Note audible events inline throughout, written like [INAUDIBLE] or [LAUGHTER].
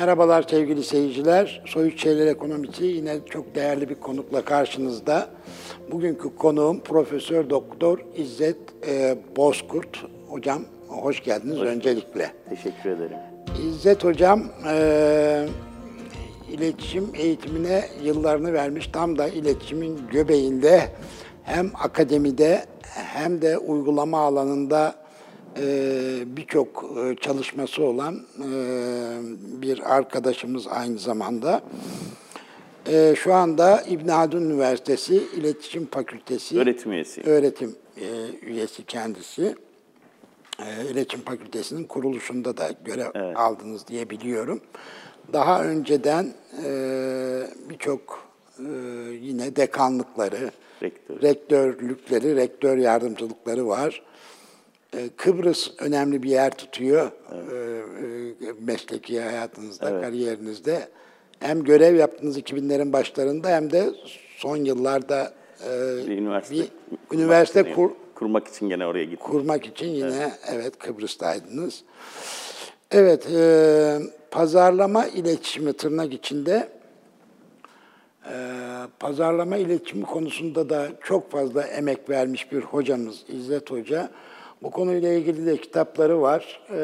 Merhabalar sevgili seyirciler. Soyut Şeyler Ekonomisi yine çok değerli bir konukla karşınızda. Bugünkü konuğum Profesör Doktor İzzet e, Bozkurt. Hocam hoş geldiniz öncelikle. Teşekkür ederim. İzzet Hocam e, iletişim eğitimine yıllarını vermiş. Tam da iletişimin göbeğinde hem akademide hem de uygulama alanında birçok e, çalışması olan e, bir arkadaşımız aynı zamanda. E, şu anda İbn Haldun Üniversitesi İletişim Fakültesi Öğretim üyesi. öğretim e, üyesi kendisi. E, İletişim Fakültesi'nin kuruluşunda da görev aldınız diye biliyorum. Daha önceden birçok yine dekanlıkları, Rektör. rektörlükleri, rektör yardımcılıkları var. E, Kıbrıs önemli bir yer tutuyor e, e, mesleki hayatınızda, kariyerinizde. Hem görev yaptınız 2000'lerin başlarında hem de son yıllarda e, Bir üniversite, bir kurmak üniversite için- kur, kurmak için gene oraya gittim. kurmak için yine evet, Kıbrıs'taydınız. Evet, e, pazarlama iletişimi tırnak içinde e, pazarlama iletişimi konusunda da çok fazla emek vermiş bir hocamız İzzet Hoca. Bu konuyla ilgili de kitapları var. E,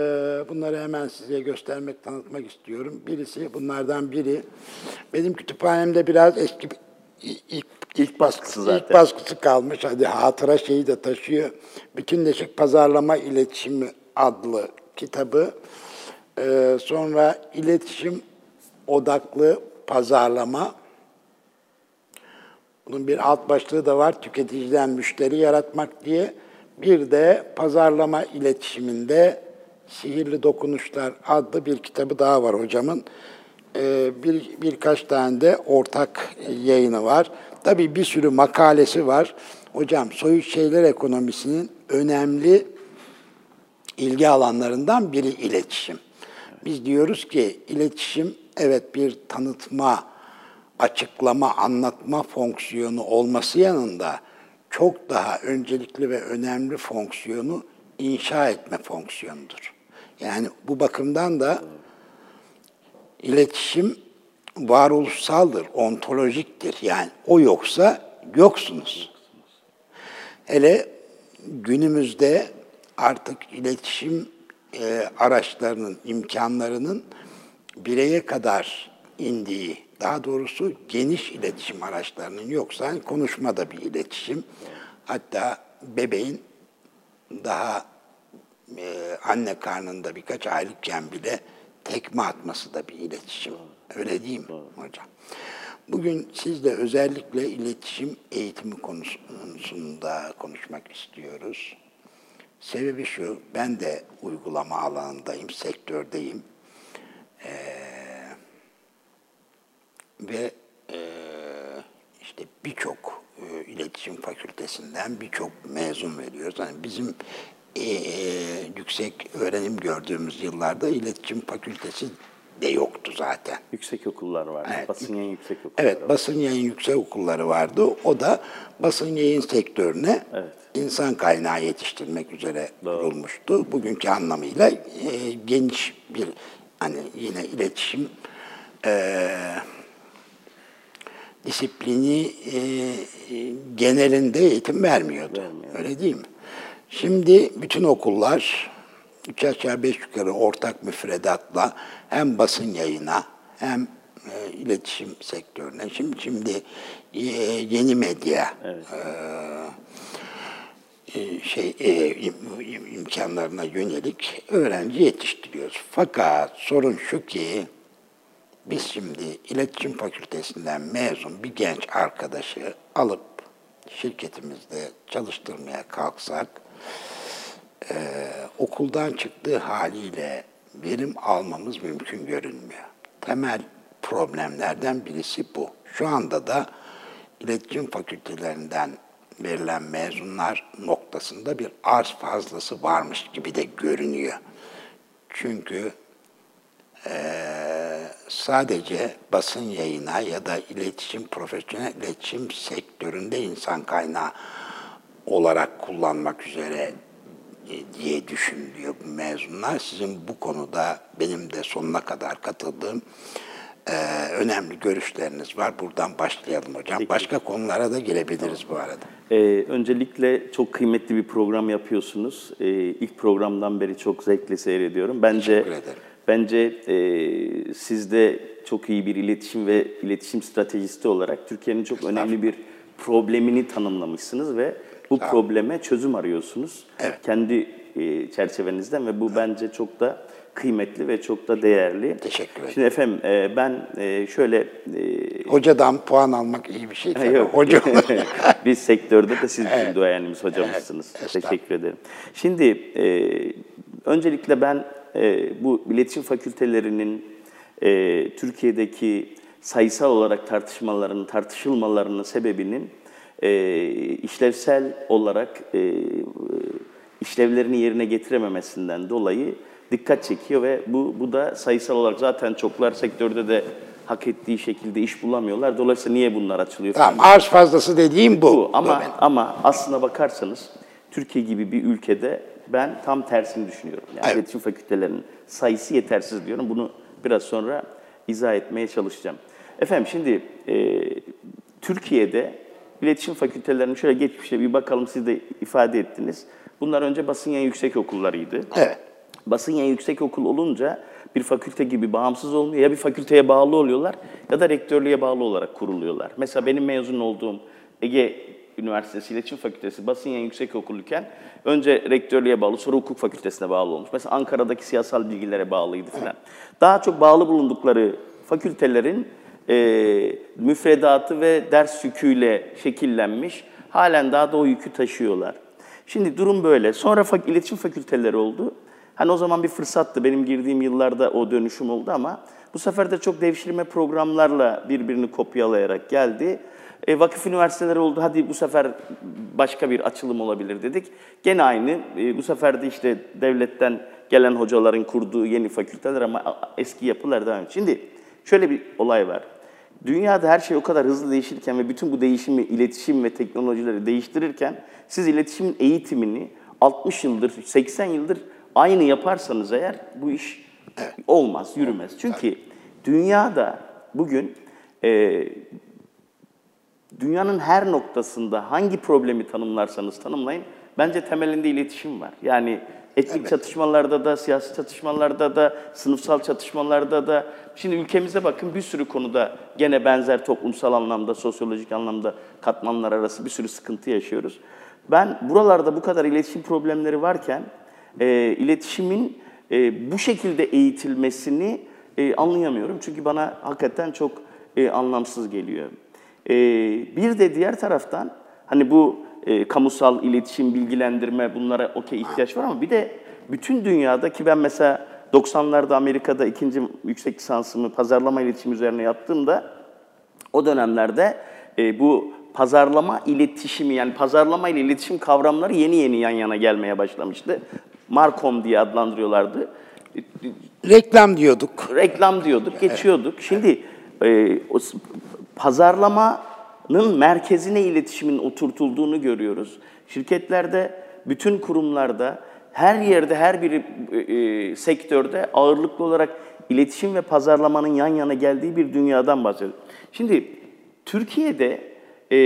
bunları hemen size göstermek, tanıtmak istiyorum. Birisi, bunlardan biri. Benim kütüphanemde biraz eski ilk, ilk baskısı zaten. ilk baskısı kalmış. Hadi hatıra şeyi de taşıyor. Bütünleşik Pazarlama İletişimi adlı kitabı. Ee, sonra iletişim odaklı pazarlama. Bunun bir alt başlığı da var. Tüketiciden müşteri yaratmak diye. Bir de pazarlama iletişiminde Sihirli Dokunuşlar adlı bir kitabı daha var hocamın. Ee, bir, birkaç tane de ortak yayını var. Tabii bir sürü makalesi var. Hocam soyut şeyler ekonomisinin önemli ilgi alanlarından biri iletişim. Biz diyoruz ki iletişim evet bir tanıtma, açıklama, anlatma fonksiyonu olması yanında çok daha öncelikli ve önemli fonksiyonu inşa etme fonksiyonudur. Yani bu bakımdan da iletişim varoluşsaldır, ontolojiktir. Yani o yoksa yoksunuz. Hele günümüzde artık iletişim e, araçlarının, imkanlarının bireye kadar indiği, daha doğrusu geniş iletişim araçlarının yoksa konuşma da bir iletişim. Hatta bebeğin daha e, anne karnında birkaç aylıkken bile tekme atması da bir iletişim. Öyle değil mi hocam? Bugün sizle özellikle iletişim eğitimi konusunda konuşmak istiyoruz. Sebebi şu, ben de uygulama alanındayım, sektördeyim. Ee, ve e, işte birçok e, iletişim fakültesinden birçok mezun veriyoruz. Hani bizim e, e, yüksek öğrenim gördüğümüz yıllarda iletişim fakültesi de yoktu zaten. Yüksek okullar var. Evet. Basın yayın yüksek okulları Evet, var. basın yayın yüksek okulları vardı. O da basın yayın sektörüne Evet. insan kaynağı yetiştirmek üzere kurulmuştu. Bugünkü anlamıyla e, geniş bir hani yine iletişim e, disiplini e, e, genelinde eğitim vermiyordu. Öyle değil mi? Şimdi bütün okullar üç aşağı beş yukarı ortak müfredatla hem basın yayına hem e, iletişim sektörüne şimdi şimdi e, yeni medya e, e, şey e, im- imkanlarına yönelik öğrenci yetiştiriyoruz. Fakat sorun şu ki biz şimdi iletişim fakültesinden mezun bir genç arkadaşı alıp şirketimizde çalıştırmaya kalksak e, okuldan çıktığı haliyle verim almamız mümkün görünmüyor. Temel problemlerden birisi bu. Şu anda da iletişim fakültelerinden verilen mezunlar noktasında bir arz fazlası varmış gibi de görünüyor. Çünkü eee, sadece basın yayına ya da iletişim, profesyonel iletişim sektöründe insan kaynağı olarak kullanmak üzere e, diye düşünülüyor bu mezunlar. Sizin bu konuda benim de sonuna kadar katıldığım e, önemli görüşleriniz var. Buradan başlayalım hocam. Başka konulara da girebiliriz bu arada. Ee, öncelikle çok kıymetli bir program yapıyorsunuz. Ee, ilk programdan beri çok zevkle seyrediyorum. Bence. Bence e, siz de çok iyi bir iletişim ve iletişim stratejisti olarak Türkiye'nin çok önemli bir problemini tanımlamışsınız ve bu probleme çözüm arıyorsunuz. Evet. Kendi e, çerçevenizden ve bu bence çok da kıymetli ve çok da değerli. Teşekkür ederim. Şimdi efendim e, ben e, şöyle e, Hocadan puan almak iyi bir şey. tabii. Yok. Hoca [LAUGHS] Biz sektörde de siz bizim duayenimiz hocamızsınız. estağfurullah. Teşekkür ederim. Şimdi e, öncelikle ben e, bu iletişim fakültelerinin e, Türkiye'deki sayısal olarak tartışmalarının, tartışılmalarının sebebinin e, işlevsel olarak e, işlevlerini yerine getirememesinden dolayı dikkat çekiyor ve bu, bu da sayısal olarak zaten çoklar sektörde de hak ettiği şekilde iş bulamıyorlar. Dolayısıyla niye bunlar açılıyor? tamam arz fazlası dediğim bu. Bu ama ama aslına bakarsanız Türkiye gibi bir ülkede ben tam tersini düşünüyorum. Yani Evet. iletişim fakültelerinin sayısı yetersiz diyorum. Bunu biraz sonra izah etmeye çalışacağım. Efendim şimdi e, Türkiye'de iletişim fakültelerinin şöyle geçmişe bir bakalım siz de ifade ettiniz. Bunlar önce basın yayın yüksek okullarıydı. Evet. Basın yayın yüksek okul olunca bir fakülte gibi bağımsız olmuyor. Ya bir fakülteye bağlı oluyorlar ya da rektörlüğe bağlı olarak kuruluyorlar. Mesela benim mezun olduğum Ege Üniversitesi İletişim Fakültesi Basın Yayın Yüksek Okuluyken önce rektörlüğe bağlı sonra hukuk fakültesine bağlı olmuş. Mesela Ankara'daki siyasal bilgilere bağlıydı falan. Daha çok bağlı bulundukları fakültelerin e, müfredatı ve ders yüküyle şekillenmiş. Halen daha da o yükü taşıyorlar. Şimdi durum böyle. Sonra fak- iletişim fakülteleri oldu. Hani o zaman bir fırsattı. Benim girdiğim yıllarda o dönüşüm oldu ama bu sefer de çok devşirme programlarla birbirini kopyalayarak geldi. E, vakıf üniversiteleri oldu. Hadi bu sefer başka bir açılım olabilir dedik. Gene aynı. E, bu sefer de işte devletten gelen hocaların kurduğu yeni fakülteler ama eski yapılar devam ediyor. Şimdi şöyle bir olay var. Dünyada her şey o kadar hızlı değişirken ve bütün bu değişimi, iletişim ve teknolojileri değiştirirken siz iletişimin eğitimini 60 yıldır, 80 yıldır aynı yaparsanız eğer bu iş olmaz, yürümez. Çünkü dünyada bugün e, dünyanın her noktasında hangi problemi tanımlarsanız tanımlayın, bence temelinde iletişim var. Yani etnik çatışmalarda da, siyasi çatışmalarda da, sınıfsal çatışmalarda da. Şimdi ülkemize bakın bir sürü konuda gene benzer toplumsal anlamda, sosyolojik anlamda katmanlar arası bir sürü sıkıntı yaşıyoruz. Ben buralarda bu kadar iletişim problemleri varken e, iletişimin e, bu şekilde eğitilmesini e, anlayamıyorum. Çünkü bana hakikaten çok e, anlamsız geliyor. E, bir de diğer taraftan hani bu e, kamusal iletişim, bilgilendirme bunlara okey ihtiyaç var ama bir de bütün dünyada ki ben mesela 90'larda Amerika'da ikinci yüksek lisansımı pazarlama iletişim üzerine yaptığımda o dönemlerde e, bu pazarlama iletişimi yani pazarlama ile iletişim kavramları yeni yeni yan yana gelmeye başlamıştı. Markom diye adlandırıyorlardı. Reklam diyorduk. Reklam diyorduk, geçiyorduk. Şimdi e, o pazarlamanın merkezine iletişimin oturtulduğunu görüyoruz. Şirketlerde, bütün kurumlarda, her yerde, her bir e, e, sektörde ağırlıklı olarak iletişim ve pazarlamanın yan yana geldiği bir dünyadan bahsediyoruz. Şimdi Türkiye'de e,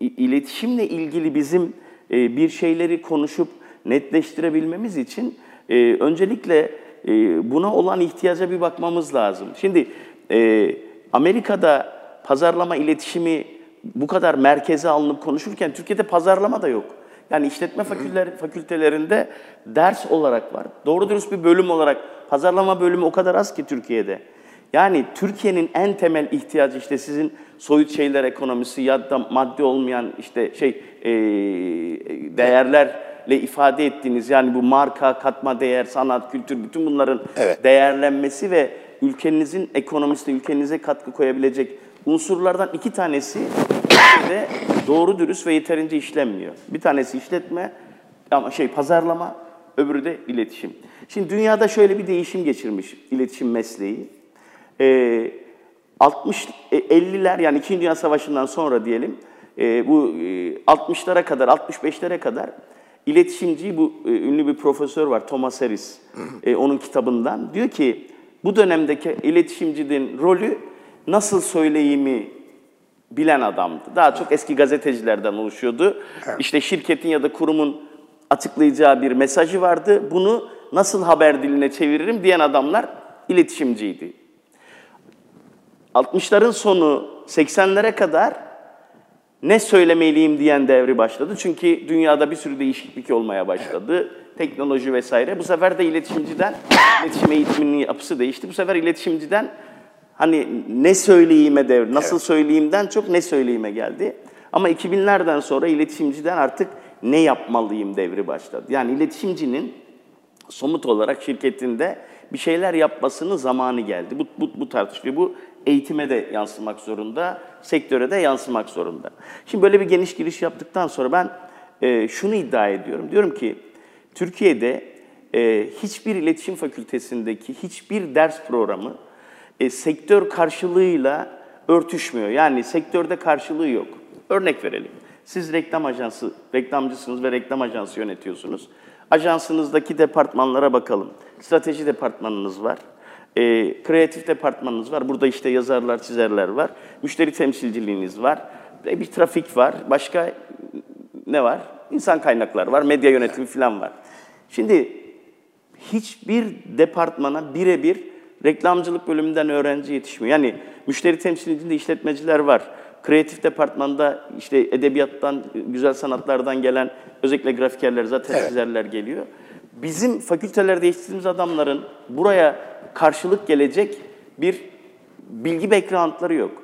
iletişimle ilgili bizim e, bir şeyleri konuşup netleştirebilmemiz için e, öncelikle e, buna olan ihtiyaca bir bakmamız lazım. Şimdi e, Amerika'da pazarlama iletişimi bu kadar merkeze alınıp konuşurken Türkiye'de pazarlama da yok. Yani işletme faküller, fakültelerinde ders olarak var. Doğru dürüst bir bölüm olarak pazarlama bölümü o kadar az ki Türkiye'de. Yani Türkiye'nin en temel ihtiyacı işte sizin soyut şeyler ekonomisi ya da maddi olmayan işte şey e, değerlerle ifade ettiğiniz yani bu marka, katma değer, sanat, kültür bütün bunların Evet. değerlenmesi ve ülkenizin ekonomisine, ülkenize katkı koyabilecek unsurlardan iki tanesi Türkiye'de doğru dürüst ve yeterince işlenmiyor. Bir tanesi işletme ama şey pazarlama, öbürü de iletişim. Şimdi dünyada şöyle bir değişim geçirmiş iletişim mesleği. Ee, 60 e, 50'ler yani 2. Dünya Savaşı'ndan sonra diyelim e, bu e, 60'lara kadar 65'lere kadar iletişimci bu e, ünlü bir profesör var Thomas Harris. E, onun kitabından diyor ki bu dönemdeki iletişimcinin rolü nasıl söyleyimi bilen adamdı. Daha çok eski gazetecilerden oluşuyordu. İşte şirketin ya da kurumun açıklayacağı bir mesajı vardı. Bunu nasıl haber diline çeviririm diyen adamlar iletişimciydi. 60'ların sonu 80'lere kadar ne söylemeliyim diyen devri başladı. Çünkü dünyada bir sürü değişiklik olmaya başladı. Teknoloji vesaire. Bu sefer de iletişimciden, iletişim eğitiminin yapısı değişti. Bu sefer iletişimciden hani ne söyleyeyime devri, nasıl söyleyeyimden çok ne söyleyeyime geldi. Ama 2000'lerden sonra iletişimciden artık ne yapmalıyım devri başladı. Yani iletişimcinin somut olarak şirketinde bir şeyler yapmasının zamanı geldi. Bu, bu, bu tartışılıyor. Bu eğitime de yansımak zorunda, sektöre de yansımak zorunda. Şimdi böyle bir geniş giriş yaptıktan sonra ben e, şunu iddia ediyorum. Diyorum ki Türkiye'de e, hiçbir iletişim fakültesindeki hiçbir ders programı e, sektör karşılığıyla örtüşmüyor. Yani sektörde karşılığı yok. Örnek verelim. Siz reklam ajansı, reklamcısınız ve reklam ajansı yönetiyorsunuz. Ajansınızdaki departmanlara bakalım. Strateji departmanınız var. E, kreatif departmanınız var. Burada işte yazarlar, çizerler var. Müşteri temsilciliğiniz var. E, bir trafik var. Başka ne var? İnsan kaynakları var. Medya yönetimi falan var. Şimdi hiçbir departmana birebir reklamcılık bölümünden öğrenci yetişmiyor. Yani müşteri temsilciliğinde işletmeciler var. Kreatif departmanda işte edebiyattan, güzel sanatlardan gelen özellikle grafikerler, zaten Evet. çizerler geliyor. Bizim fakültelerde yetiştirdiğimiz adamların buraya karşılık gelecek bir bilgi backgroundları yok.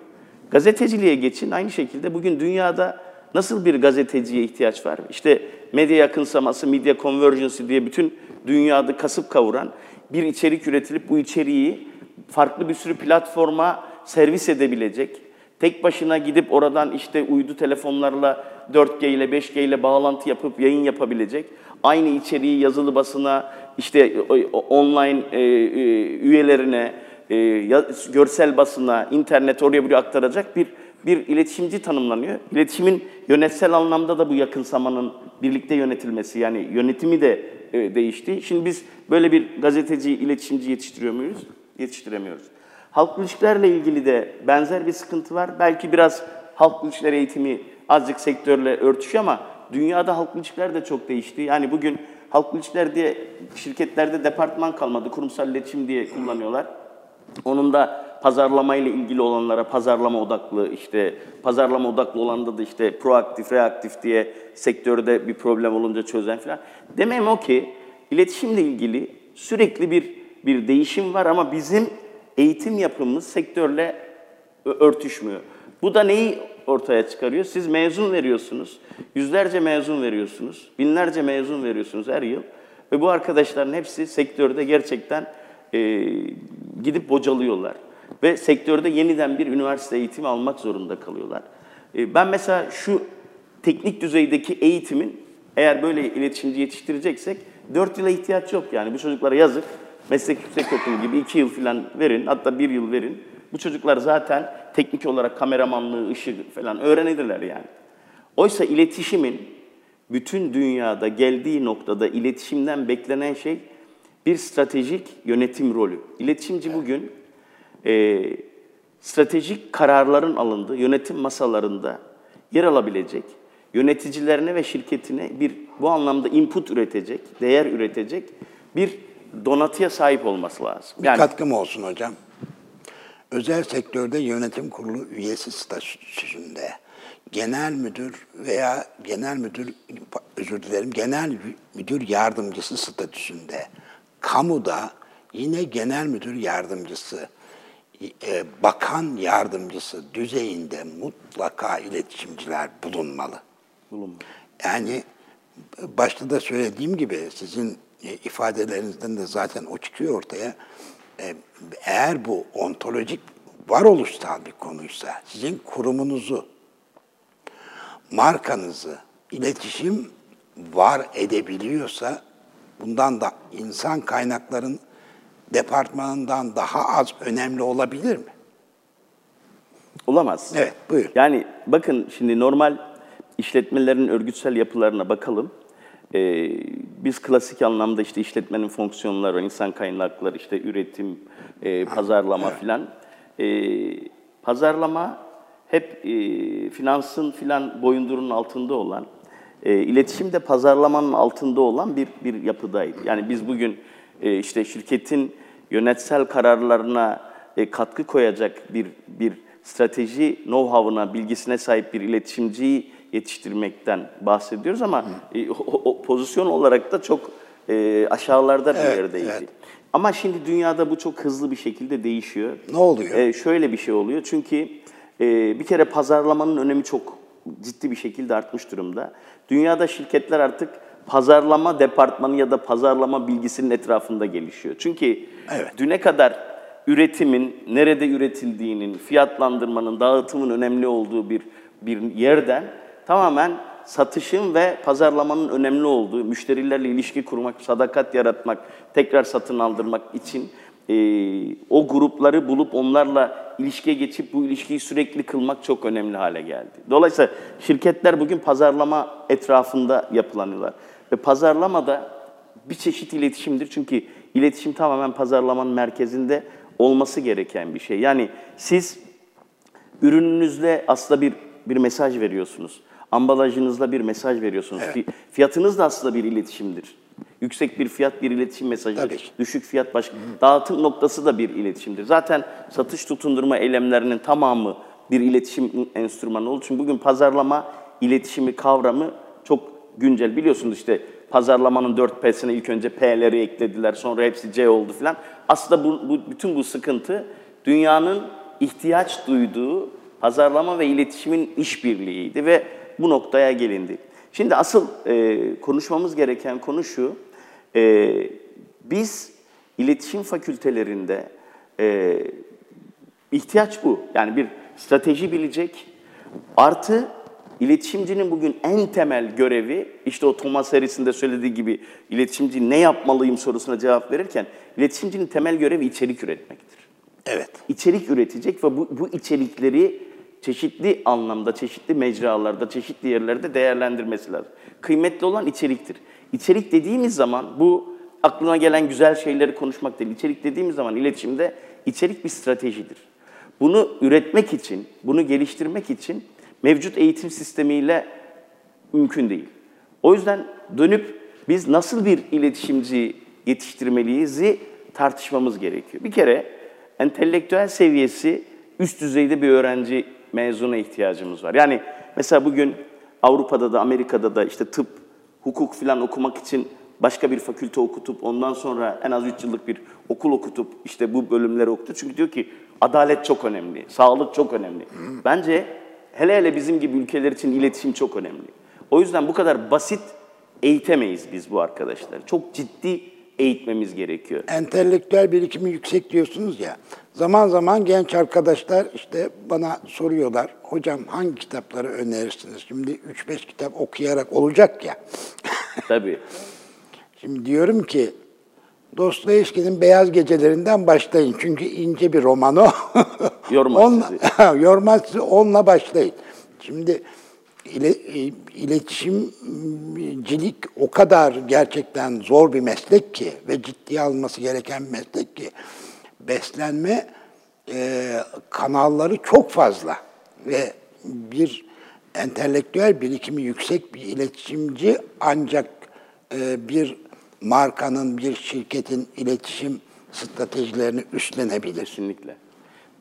Gazeteciliğe geçin aynı şekilde bugün dünyada nasıl bir gazeteciye ihtiyaç var? İşte medya yakınsaması, media convergency diye bütün dünyada kasıp kavuran bir içerik üretilip bu içeriği farklı bir sürü platforma servis edebilecek, tek başına gidip oradan işte uydu telefonlarla 4G ile 5G ile bağlantı yapıp yayın yapabilecek, aynı içeriği yazılı basına, işte o- online e, e, üyelerine, e, görsel basına, internet oraya buraya aktaracak bir bir iletişimci tanımlanıyor. İletişimin yönetsel anlamda da bu yakınsamanın birlikte yönetilmesi yani yönetimi de e, değişti. Şimdi biz böyle bir gazeteci, iletişimci yetiştiriyor muyuz? Yetiştiremiyoruz. Halk ilişkilerle ilgili de benzer bir sıkıntı var. Belki biraz halk ilişkileri eğitimi azıcık sektörle örtüşüyor ama dünyada halk ilişkiler de çok değişti. Yani bugün halk ilişkiler diye şirketlerde departman kalmadı. Kurumsal iletişim diye kullanıyorlar. Onun da pazarlama ile ilgili olanlara pazarlama odaklı işte pazarlama odaklı olanda da işte proaktif, reaktif diye sektörde bir problem olunca çözen falan. Demem o ki iletişimle ilgili sürekli bir bir değişim var ama bizim eğitim yapımız sektörle örtüşmüyor. Bu da neyi ortaya çıkarıyor? Siz mezun veriyorsunuz, yüzlerce mezun veriyorsunuz, binlerce mezun veriyorsunuz her yıl. Ve bu arkadaşların hepsi sektörde gerçekten e, gidip bocalıyorlar. Ve sektörde yeniden bir üniversite eğitimi almak zorunda kalıyorlar. E, ben mesela şu teknik düzeydeki eğitimin eğer böyle iletişimci yetiştireceksek 4 yıla ihtiyaç yok yani. Bu çocuklara yazık. Meslek yüksekokulu gibi 2 yıl falan verin, hatta 1 yıl verin. Bu çocuklar zaten teknik olarak kameramanlığı, ışık falan öğrenirler yani. Oysa iletişimin bütün dünyada geldiği noktada iletişimden beklenen şey bir stratejik yönetim rolü. İletişimci bugün e, stratejik kararların alındığı yönetim masalarında yer alabilecek, yöneticilerine ve şirketine bir bu anlamda input üretecek, değer üretecek bir donatıya sahip olması lazım. Bir katkım olsun hocam. Özel sektörde yönetim kurulu üyesi statüsünde genel müdür veya genel müdür özür dilerim genel müdür yardımcısı statüsünde kamuda yine genel müdür yardımcısı e, bakan yardımcısı düzeyinde mutlaka iletişimciler bulunmalı. Bulunmalı. Yani başta da söylediğim gibi sizin e, ifadelerinizden de zaten o çıkıyor ortaya. E, Eğer bu ontolojik varoluşsal bir konuysa sizin kurumunuzu, markanızı, iletişim var edebiliyorsa bundan da insan kaynakların departmanından daha az önemli olabilir mi? Olamaz. Evet, buyurun. Yani bakın şimdi normal işletmelerin örgütsel yapılarına bakalım. Ee, biz klasik anlamda işte işletmenin fonksiyonları, insan kaynakları, işte üretim, e, pazarlama filan. Ee, pazarlama hep e, finansın filan boyundurunun altında olan, e, iletişim de pazarlamanın altında olan bir bir yapıdaydı. Yani biz bugün e, işte şirketin yönetsel kararlarına e, katkı koyacak bir bir strateji know-how'ına, bilgisine sahip bir iletişimciyi yetiştirmekten bahsediyoruz ama e, o, o pozisyon olarak da çok e, aşağılarda bir Evet, yerdeydi. evet. Ama şimdi dünyada bu çok hızlı bir şekilde değişiyor. Ne oluyor? E, şöyle bir şey oluyor çünkü e, bir kere pazarlamanın önemi çok ciddi bir şekilde artmış durumda. Dünyada şirketler artık pazarlama departmanı ya da pazarlama bilgisinin etrafında gelişiyor. Çünkü Evet. düne kadar üretimin nerede üretildiğinin, fiyatlandırmanın, dağıtımın önemli olduğu bir bir yerden tamamen satışın ve pazarlamanın önemli olduğu, müşterilerle ilişki kurmak, sadakat yaratmak, tekrar satın aldırmak için e, o grupları bulup onlarla ilişkiye geçip bu ilişkiyi sürekli kılmak çok önemli hale geldi. Dolayısıyla şirketler bugün pazarlama etrafında yapılanıyorlar. Ve pazarlamada bir çeşit iletişimdir. Çünkü iletişim tamamen pazarlamanın merkezinde olması gereken bir şey. Yani siz ürününüzle aslında bir bir mesaj veriyorsunuz. Ambalajınızla bir mesaj veriyorsunuz. Fi- Fiyatınız da aslında bir iletişimdir. Yüksek bir fiyat bir iletişim mesajıdır. Tabii. Düşük fiyat başka. Dağıtım noktası da bir iletişimdir. Zaten satış tutundurma eylemlerinin tamamı bir iletişim enstrümanı olduğu için bugün pazarlama iletişimi kavramı çok güncel. Biliyorsunuz işte pazarlamanın 4P'sine ilk önce P'leri eklediler, sonra hepsi C oldu filan. Aslında bu, bu, bütün bu sıkıntı dünyanın ihtiyaç duyduğu pazarlama ve iletişimin işbirliğiydi ve bu noktaya gelindi. Şimdi asıl e, konuşmamız gereken konu şu, e, biz iletişim fakültelerinde e, ihtiyaç bu. Yani bir strateji bilecek, artı iletişimcinin bugün en temel görevi, işte o Thomas serisinde söylediği gibi iletişimci ne yapmalıyım sorusuna cevap verirken, iletişimcinin temel görevi içerik üretmektir Evet. içerik üretecek ve bu, bu içerikleri çeşitli anlamda, çeşitli mecralarda, çeşitli yerlerde değerlendirmesi lazım. Kıymetli olan içeriktir. İçerik dediğimiz zaman bu aklına gelen güzel şeyleri konuşmak değil. İçerik dediğimiz zaman iletişimde içerik bir stratejidir. Bunu üretmek için, bunu geliştirmek için mevcut eğitim sistemiyle mümkün değil. O yüzden dönüp biz nasıl bir iletişimci yetiştirmeliyizi tartışmamız gerekiyor. Bir kere entelektüel seviyesi üst düzeyde bir öğrenci mezuna ihtiyacımız var. Yani mesela bugün Avrupa'da da Amerika'da da işte tıp, hukuk falan okumak için başka bir fakülte okutup ondan sonra en az 3 yıllık bir okul okutup işte bu bölümleri okudu. Çünkü diyor ki adalet çok önemli, sağlık çok önemli. Bence hele hele bizim gibi ülkeler için iletişim çok önemli. O yüzden bu kadar basit eğitemeyiz biz bu arkadaşları. Çok ciddi eğitmemiz gerekiyor. Entelektüel birikimi yüksek diyorsunuz ya. Zaman zaman genç arkadaşlar işte bana soruyorlar. Hocam hangi kitapları önerirsiniz? Şimdi 3-5 kitap okuyarak olacak ya. [LAUGHS] Tabii. Şimdi diyorum ki Dostoyevski'nin Beyaz Gecelerinden başlayın. Çünkü ince bir roman o. [LAUGHS] Yormaz onunla, sizi. [LAUGHS] yormaz sizi, onunla başlayın. Şimdi ile, e, iletişimcilik o kadar gerçekten zor bir meslek ki ve ciddiye alınması gereken bir meslek ki beslenme e, kanalları çok fazla ve bir entelektüel birikimi yüksek bir iletişimci ancak e, bir markanın, bir şirketin iletişim stratejilerini üstlenebilir. Kesinlikle.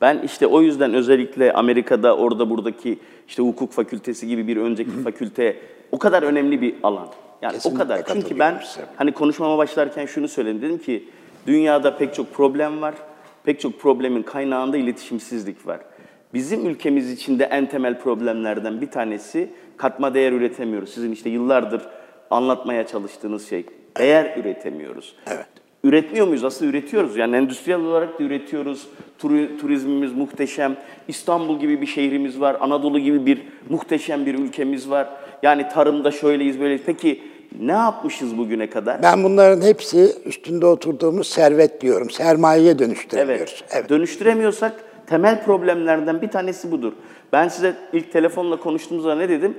Ben işte o yüzden özellikle Amerika'da orada buradaki işte hukuk fakültesi gibi bir önceki fakülte o kadar önemli bir alan. Yani Kesinlikle o kadar. Çünkü ben hani konuşmama başlarken şunu söyledim. Dedim ki dünyada pek çok problem var. Pek çok problemin kaynağında iletişimsizlik var. Bizim ülkemiz içinde en temel problemlerden bir tanesi katma değer üretemiyoruz. Sizin işte yıllardır anlatmaya çalıştığınız şey. Değer üretemiyoruz. Evet. Üretmiyor muyuz? Aslında üretiyoruz. Yani endüstriyel olarak da üretiyoruz. Turi- turizmimiz muhteşem. İstanbul gibi bir şehrimiz var. Anadolu gibi bir muhteşem bir ülkemiz var. Yani tarımda şöyleyiz böyleyiz. Peki ne yapmışız bugüne kadar? Ben bunların hepsi üstünde oturduğumuz servet diyorum. Sermayeye dönüştüremiyoruz. Evet. Dönüştüremiyorsak temel problemlerden bir tanesi budur. Ben size ilk telefonla konuştuğumuzda ne dedim?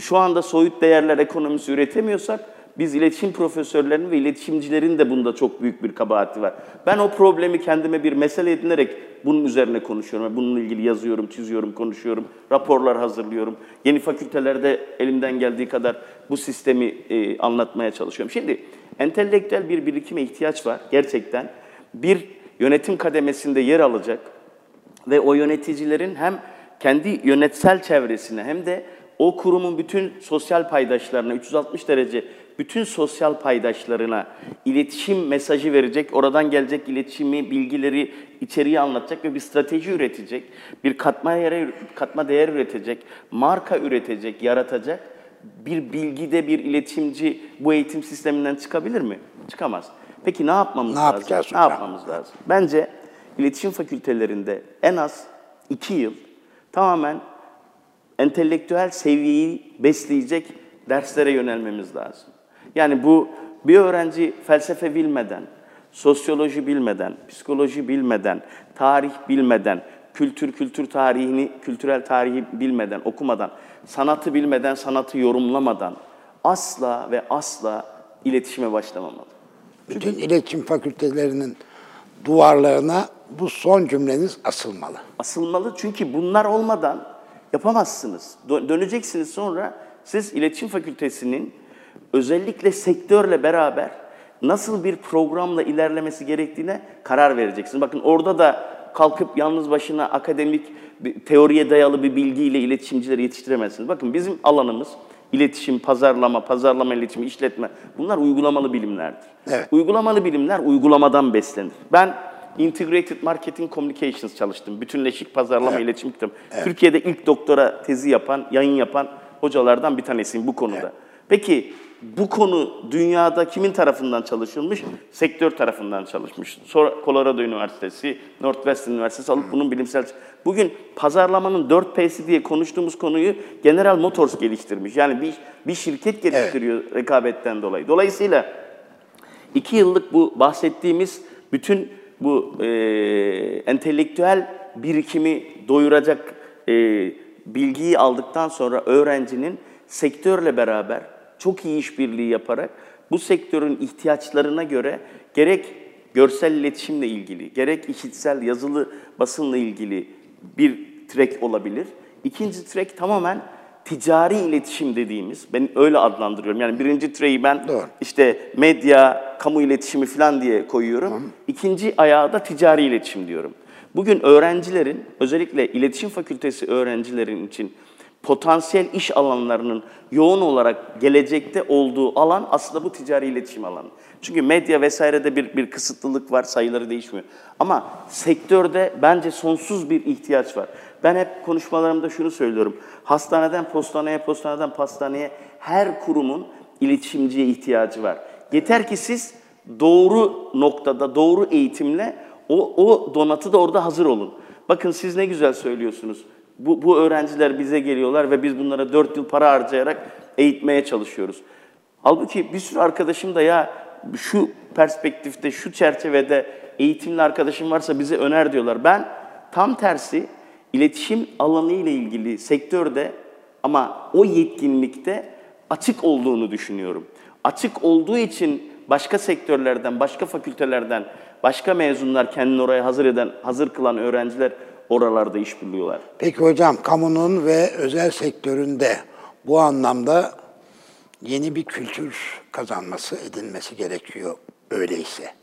Şu anda soyut değerler ekonomisi üretemiyorsak Biz iletişim profesörlerinin ve iletişimcilerin de bunda çok büyük bir kabahati var. Ben o problemi kendime bir mesele edinerek bunun üzerine konuşuyorum. Bununla ilgili yazıyorum, çiziyorum, konuşuyorum, raporlar hazırlıyorum. Yeni fakültelerde elimden geldiği kadar bu sistemi e, anlatmaya çalışıyorum. Şimdi entelektüel bir birikime ihtiyaç var gerçekten. Bir yönetim kademesinde yer alacak ve o yöneticilerin hem kendi yönetsel çevresine hem de o kurumun bütün sosyal paydaşlarına 360 derece bütün sosyal paydaşlarına iletişim mesajı verecek, oradan gelecek iletişimi, bilgileri, içeriği anlatacak ve bir strateji üretecek, bir katma yere katma değer üretecek, marka üretecek, yaratacak bir bilgide bir iletişimci bu eğitim sisteminden çıkabilir mi? Çıkamaz. Peki ne yapmamız Ne lazım? yapacağız Ne hocam? yapmamız lazım? Bence iletişim fakültelerinde en az iki yıl tamamen entelektüel seviyeyi besleyecek derslere yönelmemiz lazım. Yani bu bir öğrenci felsefe bilmeden, sosyoloji bilmeden, psikoloji bilmeden, tarih bilmeden, kültür kültür tarihini, kültürel tarihi bilmeden, okumadan, sanatı bilmeden, sanatı yorumlamadan asla ve asla iletişime başlamamalı. Bütün iletişim fakültelerinin duvarlarına bu son cümleniz asılmalı. asılmalı. Çünkü bunlar olmadan yapamazsınız. Dö- Döneceksiniz sonra siz iletişim fakültesinin özellikle sektörle beraber nasıl bir programla ilerlemesi gerektiğine karar vereceksiniz. Bakın orada da kalkıp yalnız başına akademik teoriye dayalı bir bilgiyle iletişimcileri yetiştiremezsiniz. Bakın bizim alanımız iletişim, pazarlama, pazarlama iletişimi, işletme bunlar uygulamalı bilimlerdir. Evet. Uygulamalı bilimler uygulamadan beslenir. Ben Integrated Marketing Communications çalıştım. Bütünleşik pazarlama iletişim kitabı. Türkiye'de ilk doktora tezi yapan, yayın yapan hocalardan bir tanesiyim bu konuda. Peki bu konu dünyada kimin tarafından çalışılmış? Sektör tarafından çalışmış. Sonra Colorado Üniversitesi, Northwestern Üniversitesi alıp bunun bilimsel... Bugün pazarlamanın 4P'si diye konuştuğumuz konuyu General Motors geliştirmiş. Yani bir, bir şirket geliştiriyor rekabetten dolayı. Dolayısıyla İki yıllık bu bahsettiğimiz bütün bu e, entelektüel birikimi doyuracak e, bilgiyi aldıktan sonra öğrencinin sektörle beraber çok iyi işbirliği yaparak bu sektörün ihtiyaçlarına göre gerek görsel iletişimle ilgili, gerek işitsel yazılı basınla ilgili bir track olabilir. İkinci track tamamen ticari iletişim dediğimiz, ben öyle adlandırıyorum. Yani birinci track'i ben Doğru. işte medya, kamu iletişimi falan diye koyuyorum. İkinci ayağı da ticari iletişim diyorum. Bugün öğrencilerin, özellikle iletişim fakültesi öğrencilerin için potansiyel iş alanlarının yoğun olarak gelecekte olduğu alan aslında bu ticari iletişim alanı. Çünkü medya vesairede bir, bir kısıtlılık var, sayıları değişmiyor. Ama sektörde bence sonsuz bir ihtiyaç var. Ben hep konuşmalarımda şunu söylüyorum. Hastaneden postaneye, postaneden pastaneye her kurumun iletişimciye ihtiyacı var. Yeter ki siz doğru noktada, doğru eğitimle o, o donatı da orada hazır olun. Bakın siz ne güzel söylüyorsunuz. Bu, bu öğrenciler bize geliyorlar ve biz bunlara 4 yıl para harcayarak eğitmeye çalışıyoruz. Halbuki bir sürü arkadaşım da ya şu perspektifte, şu çerçevede eğitimli arkadaşım varsa bize öner diyorlar. Ben tam tersi iletişim alanı ile ilgili sektörde ama o yetkinlikte açık olduğunu düşünüyorum. Açık olduğu için başka sektörlerden, başka fakültelerden, başka mezunlar kendini oraya hazır eden, hazır kılan öğrenciler oralarda iş buluyorlar. Peki hocam kamunun ve özel sektöründe bu anlamda yeni bir kültür kazanması edilmesi gerekiyor öyleyse.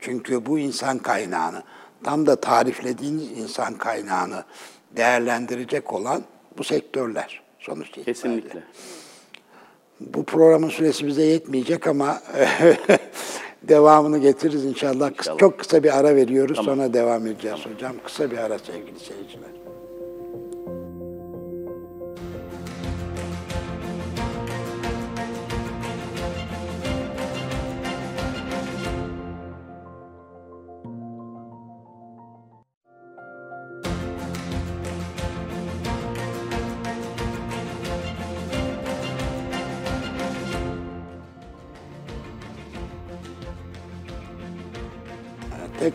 Çünkü bu insan kaynağını, tam da tariflediğiniz insan kaynağını değerlendirecek olan bu sektörler sonuç itibariyle. Kesinlikle. Bu programın süresi bize yetmeyecek ama [LAUGHS] devamını getiririz inşallah. İnşallah. Çok kısa bir ara veriyoruz Tamam. sonra devam edeceğiz hocam. Kısa bir ara sevgili seyirciler.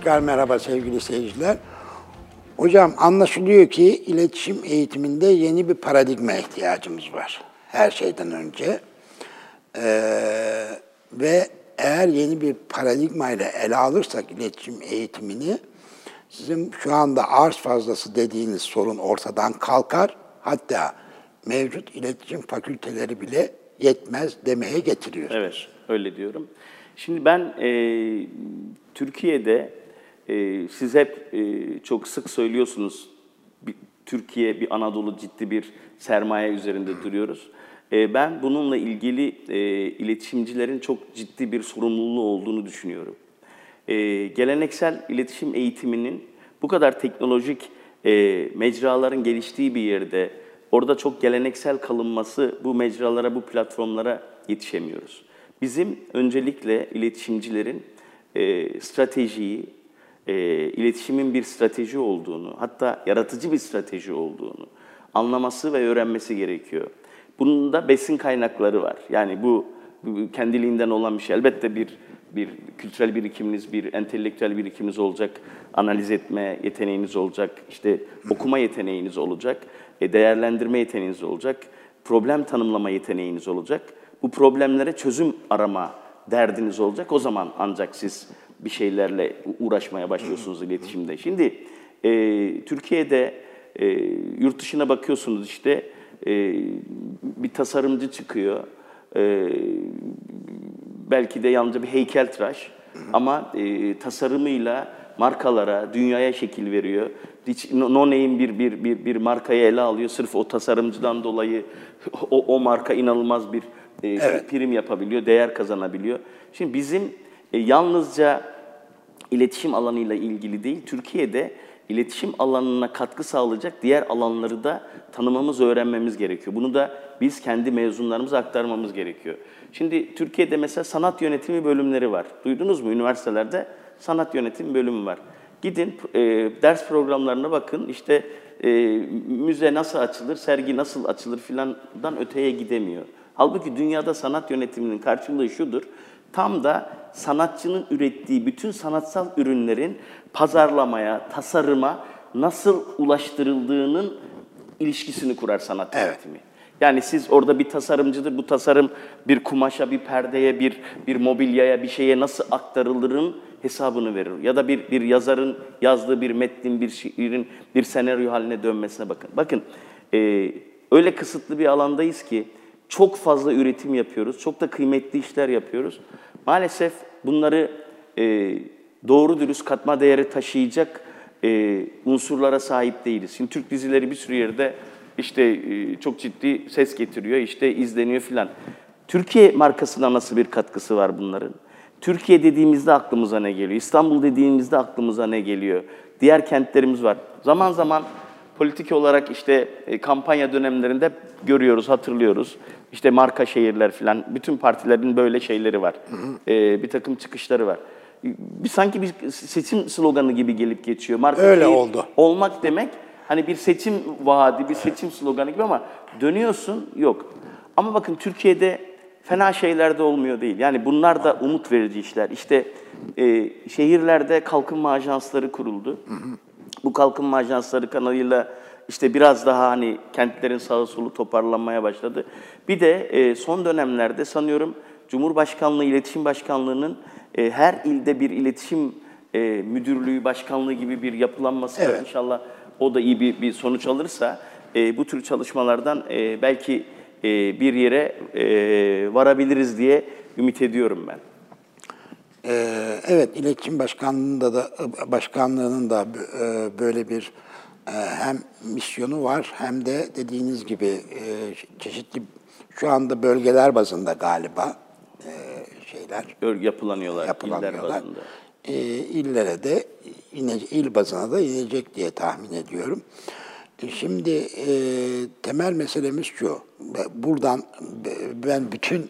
Tekrar merhaba sevgili seyirciler. Hocam anlaşılıyor ki iletişim eğitiminde yeni bir paradigma ihtiyacımız var. Her şeyden önce. Ee, ve eğer yeni bir paradigma ile ele alırsak iletişim eğitimini, sizin şu anda arz fazlası dediğiniz sorun ortadan kalkar. Hatta mevcut iletişim fakülteleri bile yetmez demeye getiriyor. Evet, öyle diyorum. Şimdi ben e, Türkiye'de e, siz hep e, çok sık söylüyorsunuz bir, Türkiye bir Anadolu ciddi bir sermaye üzerinde duruyoruz. E, ben bununla ilgili e, iletişimcilerin çok ciddi bir sorumluluğu olduğunu düşünüyorum. E, geleneksel iletişim eğitiminin bu kadar teknolojik e, mecraların geliştiği bir yerde orada çok geleneksel kalınması bu mecralara, bu platformlara yetişemiyoruz. Bizim öncelikle iletişimcilerin e, stratejiyi, e, iletişimin bir strateji olduğunu, hatta yaratıcı bir strateji olduğunu anlaması ve öğrenmesi gerekiyor. Bunun da besin kaynakları var. Yani bu, bu kendiliğinden olan bir şey. Elbette bir bir kültürel birikiminiz, bir entelektüel birikiminiz olacak, analiz etme yeteneğiniz olacak, işte okuma yeteneğiniz olacak, e, değerlendirme yeteneğiniz olacak, problem tanımlama yeteneğiniz olacak. Bu problemlere çözüm arama derdiniz olacak. O zaman ancak siz bir şeylerle uğraşmaya başlıyorsunuz iletişimde. Şimdi e, Türkiye'de e, yurt dışına bakıyorsunuz işte e, bir tasarımcı çıkıyor. E, belki de yalnızca bir heykeltıraş ama e, tasarımıyla markalara, dünyaya şekil veriyor. Hiç no name bir, bir, bir, bir markayı ele alıyor. Sırf o tasarımcıdan dolayı [LAUGHS] o, o marka inanılmaz bir e, evet. prim yapabiliyor, değer kazanabiliyor. Şimdi bizim e, yalnızca iletişim alanıyla ilgili değil, Türkiye'de iletişim alanına katkı sağlayacak diğer alanları da tanımamız, öğrenmemiz gerekiyor. Bunu da biz kendi mezunlarımıza aktarmamız gerekiyor. Şimdi Türkiye'de mesela sanat yönetimi bölümleri var. Duydunuz mu? Üniversitelerde sanat yönetimi bölümü var. Gidin e, ders programlarına bakın. İşte e, müze nasıl açılır, sergi nasıl açılır filandan öteye gidemiyor. Halbuki dünyada sanat yönetiminin karşılığı şudur. Tam da sanatçının ürettiği bütün sanatsal ürünlerin pazarlamaya, tasarıma nasıl ulaştırıldığının ilişkisini kurar sanat evet. yönetimi. Yani siz orada bir tasarımcıdır, bu tasarım bir kumaşa, bir perdeye, bir bir mobilyaya, bir şeye nasıl aktarılırın hesabını verir. Ya da bir bir yazarın yazdığı bir metnin, bir şiirin bir senaryo haline dönmesine bakın. Bakın e, öyle kısıtlı bir alandayız ki çok fazla üretim yapıyoruz, çok da kıymetli işler yapıyoruz. Maalesef bunları e, doğru dürüst katma değeri taşıyacak e, unsurlara sahip değiliz. Şimdi Türk dizileri bir sürü yerde işte e, çok ciddi ses getiriyor, işte izleniyor filan. Türkiye markasına nasıl bir katkısı var bunların? Türkiye dediğimizde aklımıza ne geliyor? İstanbul dediğimizde aklımıza ne geliyor? Diğer kentlerimiz var. Zaman zaman politik olarak işte e, kampanya dönemlerinde görüyoruz, hatırlıyoruz. İşte marka şehirler filan, bütün partilerin böyle şeyleri var. Hı hı. E, bir takım çıkışları var. Bir sanki bir seçim sloganı gibi gelip geçiyor. Marka Öyle oldu. Olmak demek hani bir seçim vaadi, bir seçim sloganı gibi ama dönüyorsun yok. Ama bakın Türkiye'de fena şeyler de olmuyor değil. Yani bunlar da umut verici işler. İşte e, şehirlerde kalkınma ajansları kuruldu. Hı hı. Bu kalkınma ajansları kanalıyla işte biraz daha hani kentlerin sağı solu toparlanmaya başladı. Bir de e, son dönemlerde sanıyorum Cumhurbaşkanlığı İletişim Başkanlığı'nın e, her ilde bir iletişim e, müdürlüğü, başkanlığı gibi bir yapılanması evet. inşallah o da iyi bir, bir sonuç alırsa e, bu tür çalışmalardan e, belki e, bir yere e, varabiliriz diye ümit ediyorum ben. Ee, evet, iletişim başkanlığında da başkanlığının da e, böyle bir e, hem misyonu var hem de dediğiniz gibi e, çeşitli şu anda bölgeler bazında galiba şeyler yapılanıyorlar, yapılanıyorlar. iller bazında. İllere de il bazına da inecek diye tahmin ediyorum. Şimdi e, temel meselemiz şu. Buradan ben bütün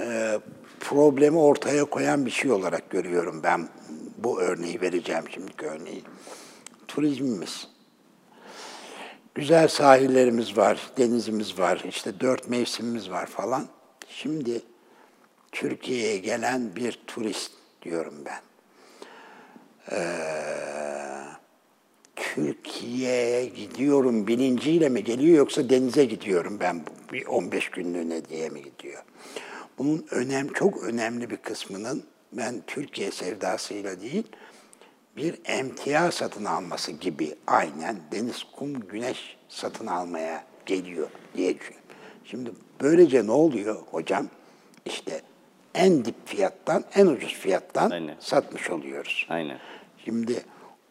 e, problemi ortaya koyan bir şey olarak görüyorum ben bu örneği vereceğim şimdiki örneği. Turizmimiz. Güzel sahillerimiz var, denizimiz var, işte dört mevsimimiz var falan. Şimdi Türkiye'ye gelen bir turist diyorum ben. Ee, Türkiye'ye gidiyorum bilinciyle mi geliyor yoksa denize gidiyorum ben bir 15 günlüğüne diye mi gidiyor? Bunun önem çok önemli bir kısmının ben Türkiye sevdasıyla değil bir emtia satın alması gibi aynen deniz, kum, güneş satın almaya geliyor diye düşünüyorum. Şimdi böylece ne oluyor hocam? İşte en dip fiyattan, en ucuz fiyattan Aynen. satmış oluyoruz. Aynen. Şimdi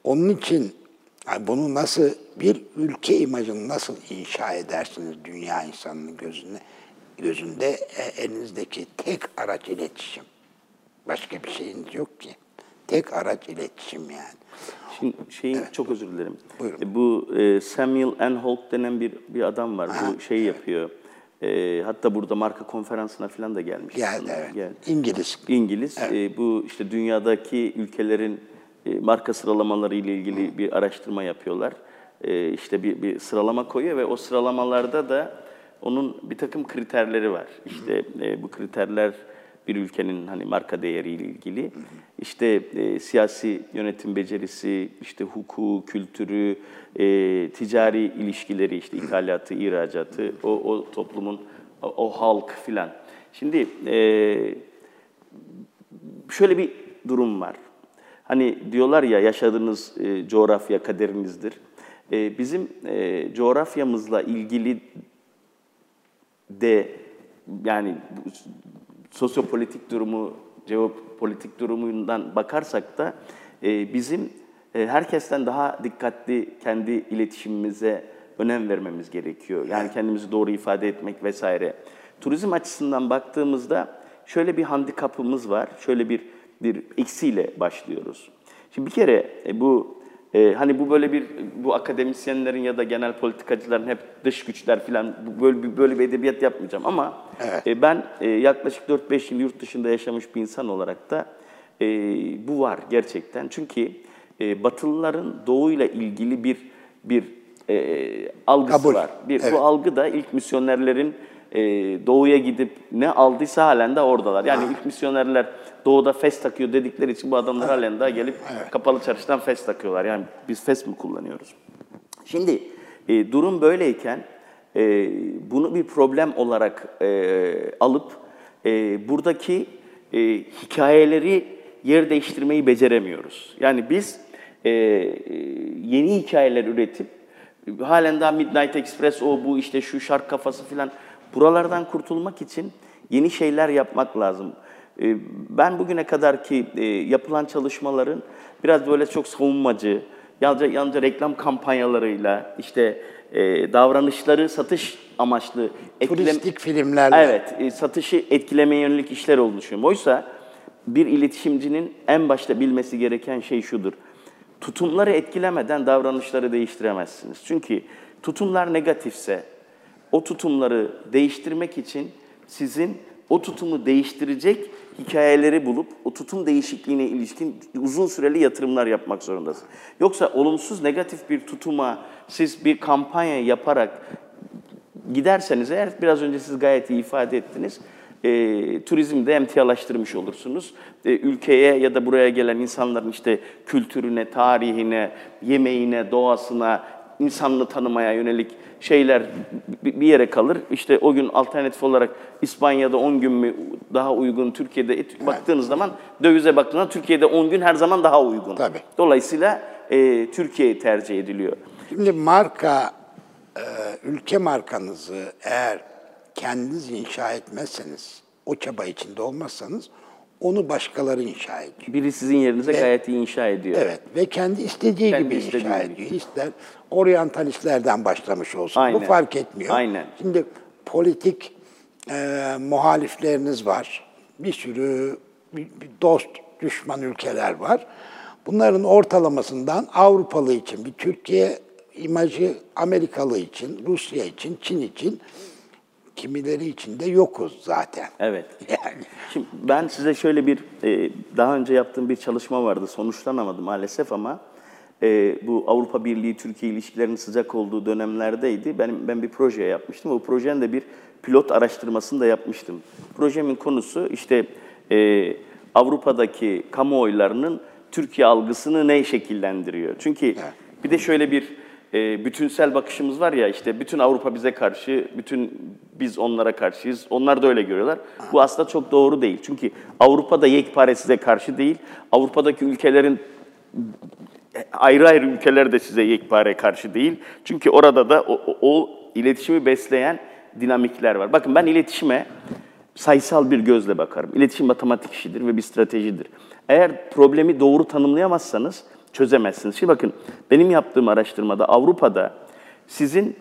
onun için bunu nasıl bir ülke imajını nasıl inşa edersiniz dünya insanının gözünde gözünde e, elinizdeki tek araç iletişim. Başka bir şeyiniz yok ki. Tek araç iletişim yani. Şimdi şeyin çok özür dilerim. Buyurun. E, Bu e, Samuel N. Holt denen bir bir adam var. Bu şeyi yapıyor. E, hatta burada marka konferansına falan da gelmiş. Geldi evet. Geldi. İngiliz. İngiliz. E, bu işte dünyadaki ülkelerin e, marka sıralamaları ile ilgili bir araştırma yapıyorlar. E, işte bir, bir sıralama koyuyor ve o sıralamalarda da onun bir takım kriterleri var. İşte e, bu kriterler bir ülkenin hani marka değeriyle ilgili. İşte e, siyasi yönetim becerisi, işte hukuku, kültürü, e, ticari ilişkileri, işte ithalatı, ihracatı, o, o toplumun, o, o halk filan. Şimdi e, şöyle bir durum var. Hani diyorlar ya yaşadığınız e, coğrafya kaderinizdir. E, bizim e, coğrafyamızla ilgili de yani sosyopolitik durumu, jeopolitik durumundan bakarsak da e, bizim e, herkesten daha dikkatli kendi iletişimimize önem vermemiz gerekiyor. Yani kendimizi doğru ifade etmek vesaire. Turizm açısından baktığımızda şöyle bir handikapımız var. Şöyle bir bir eksiyle başlıyoruz. Şimdi bir kere e, bu e, hani bu böyle bir bu akademisyenlerin ya da genel politikacıların hep dış güçler falan böyle bir böyle bir edebiyat yapmayacağım ama Evet. e, ben e, yaklaşık 4-5 yıl yurt dışında yaşamış bir insan olarak da e, bu var gerçekten. Çünkü e, Batılıların doğuyla ilgili bir bir e, algısı Kabul. var. Bir, Evet. Bu algı da ilk misyonerlerin e, doğuya gidip ne aldıysa halen de oradalar. Yani ilk misyonerler doğuda fes takıyor dedikleri için bu adamlar halen daha gelip kapalı çarşıdan fes takıyorlar. Yani biz fes mi kullanıyoruz? Şimdi e, durum böyleyken e, bunu bir problem olarak e, alıp e, buradaki e, hikayeleri yer değiştirmeyi beceremiyoruz. Yani biz e, yeni hikayeler üretip halen daha Midnight Express o bu işte şu şark kafası filan buralardan kurtulmak için yeni şeyler yapmak lazım. E, Ben bugüne kadar ki e, yapılan çalışmaların biraz böyle çok savunmacı, yalnızca, yalnızca reklam kampanyalarıyla işte e, davranışları satış amaçlı etkilem- Turistik filmlerle. Evet, e, satışı etkilemeye yönelik işler olduğunu düşünüyorum. Oysa bir iletişimcinin en başta bilmesi gereken şey şudur. Tutumları etkilemeden davranışları değiştiremezsiniz. Çünkü tutumlar negatifse o tutumları değiştirmek için sizin o tutumu değiştirecek hikayeleri bulup o tutum değişikliğine ilişkin uzun süreli yatırımlar yapmak zorundasınız. Yoksa olumsuz negatif bir tutuma siz bir kampanya yaparak giderseniz eğer biraz önce siz gayet iyi ifade ettiniz. E, turizmde emtialaştırmış olursunuz. E, ülkeye ya da buraya gelen insanların işte kültürüne, tarihine, yemeğine, doğasına, insanlığı tanımaya yönelik şeyler bi- bir yere kalır. İşte o gün alternatif olarak İspanya'da 10 gün mü daha uygun, Türkiye'de et- baktığınız zaman dövize baktığınızda Türkiye'de 10 gün her zaman daha uygun. Tabii. Dolayısıyla e, Türkiye tercih ediliyor. Şimdi marka, e, ülke markanızı eğer kendiniz inşa etmezseniz, o çaba içinde olmazsanız onu başkaları inşa ediyor. Biri sizin yerinize gayet iyi inşa ediyor. Evet ve kendi istediği Kendi gibi istediği inşa gibi. ediyor. İster oryantalistlerden başlamış olsun. Aynen. Bu fark etmiyor. Aynen. Şimdi politik e, muhalifleriniz var. Bir sürü bir, bir dost, düşman ülkeler var. Bunların ortalamasından Avrupalı için, bir Türkiye imajı Amerikalı için, Rusya için, Çin için, kimileri için de yokuz zaten. Evet. [LAUGHS] Yani Şimdi ben size şöyle bir, e, daha önce yaptığım bir çalışma vardı. Sonuçlanamadı maalesef ama e, bu Avrupa Birliği Türkiye ilişkilerinin sıcak olduğu dönemlerdeydi. Ben, ben bir proje yapmıştım. O projenin de bir pilot araştırmasını da yapmıştım. Projemin konusu işte e, Avrupa'daki kamuoylarının Türkiye algısını ne şekillendiriyor? Çünkü bir de şöyle bir e, bütünsel bakışımız var ya işte bütün Avrupa bize karşı, bütün biz onlara karşıyız. Onlar da öyle görüyorlar. Bu aslında çok doğru değil. Çünkü Avrupa da yekpare size karşı değil. Avrupa'daki ülkelerin ayrı ayrı ülkeler de size yekpare karşı değil. Çünkü orada da o, o, o iletişimi besleyen dinamikler var. Bakın ben iletişime sayısal bir gözle bakarım. İletişim matematik işidir ve bir stratejidir. Eğer problemi doğru tanımlayamazsanız çözemezsiniz. Şimdi bakın benim yaptığım araştırmada Avrupa'da sizin